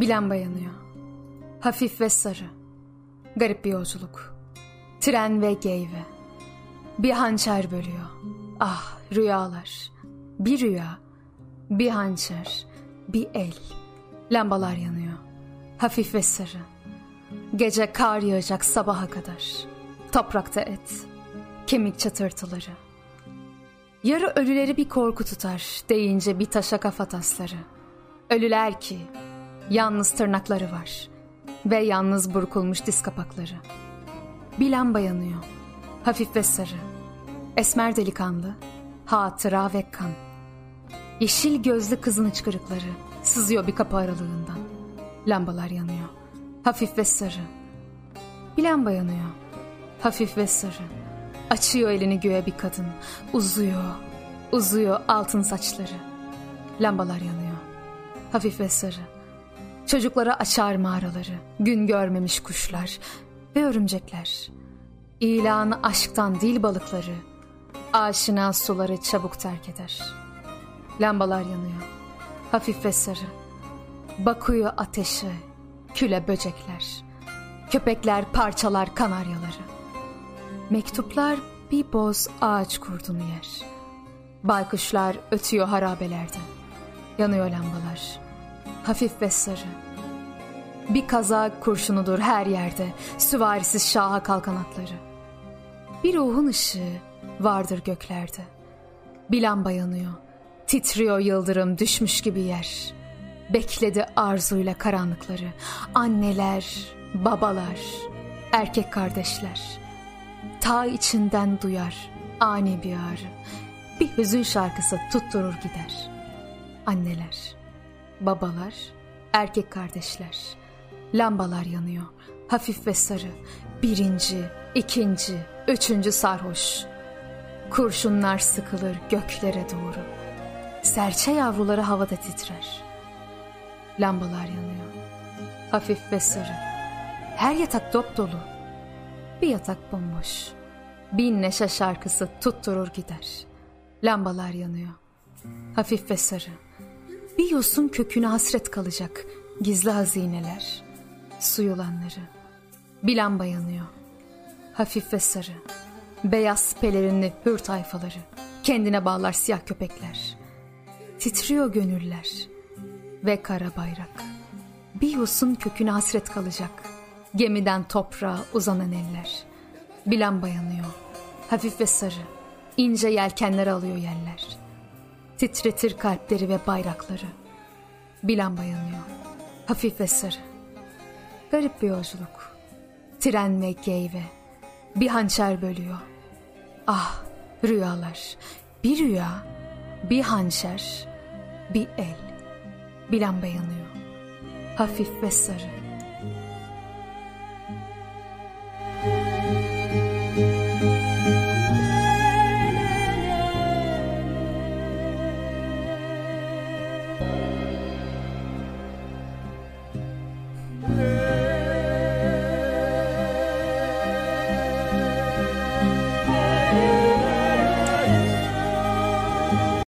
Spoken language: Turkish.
Bir lamba yanıyor. Hafif ve sarı. Garip bir yolculuk. Tren ve geyve. Bir hançer bölüyor. Ah rüyalar. Bir rüya. Bir hançer. Bir el. Lambalar yanıyor. Hafif ve sarı. Gece kar yağacak sabaha kadar. Toprakta et. Kemik çatırtıları. Yarı ölüleri bir korku tutar deyince bir taşa kafa tasları. Ölüler ki yalnız tırnakları var ve yalnız burkulmuş diz kapakları. Bir lamba yanıyor, hafif ve sarı. Esmer delikanlı, hatıra ve kan. Yeşil gözlü kızın hıçkırıkları sızıyor bir kapı aralığından. Lambalar yanıyor, hafif ve sarı. Bir lamba yanıyor, hafif ve sarı. Açıyor elini göğe bir kadın. Uzuyor, uzuyor altın saçları. Lambalar yanıyor, hafif ve sarı. Çocuklara açar mağaraları, gün görmemiş kuşlar ve örümcekler. İlanı aşktan dil balıkları, aşina suları çabuk terk eder. Lambalar yanıyor, hafif ve sarı. Bakıyor ateşe, küle böcekler. Köpekler parçalar kanaryaları. Mektuplar bir boz ağaç kurdunu yer. Baykuşlar ötüyor harabelerde. Yanıyor lambalar. Hafif ve sarı. Bir kaza kurşunudur her yerde. Süvarisiz şaha kalkan atları. Bir ruhun ışığı vardır göklerde. Bir lamba yanıyor. Titriyor yıldırım düşmüş gibi yer. Bekledi arzuyla karanlıkları. Anneler, babalar, erkek kardeşler. Ta içinden duyar ani bir ağrı. Bir hüzün şarkısı tutturur gider. Anneler, babalar, erkek kardeşler. Lambalar yanıyor, hafif ve sarı. Birinci, ikinci, üçüncü sarhoş. Kurşunlar sıkılır göklere doğru. Serçe yavruları havada titrer. Lambalar yanıyor, hafif ve sarı. Her yatak dop dolu. Bir yatak bomboş. Bin neşe şarkısı tutturur gider. Lambalar yanıyor. Hafif ve sarı. Bir yosun köküne hasret kalacak gizli hazineler. Su yılanları. Bir lamba yanıyor. Hafif ve sarı. Beyaz pelerinli hür tayfaları. Kendine bağlar siyah köpekler. Titriyor gönüller. Ve kara bayrak. Bir yosun köküne hasret kalacak. Gemiden toprağa uzanan eller. Bir lamba yanıyor. Hafif ve sarı. İnce yelkenler alıyor yeller. Titretir kalpleri ve bayrakları. Bir lamba yanıyor. Hafif ve sarı. Garip bir yolculuk. Tren ve geyve. Bir hançer bölüyor. Ah rüyalar. Bir rüya, bir hançer, bir el. Bir lamba yanıyor. Hafif ve sarı.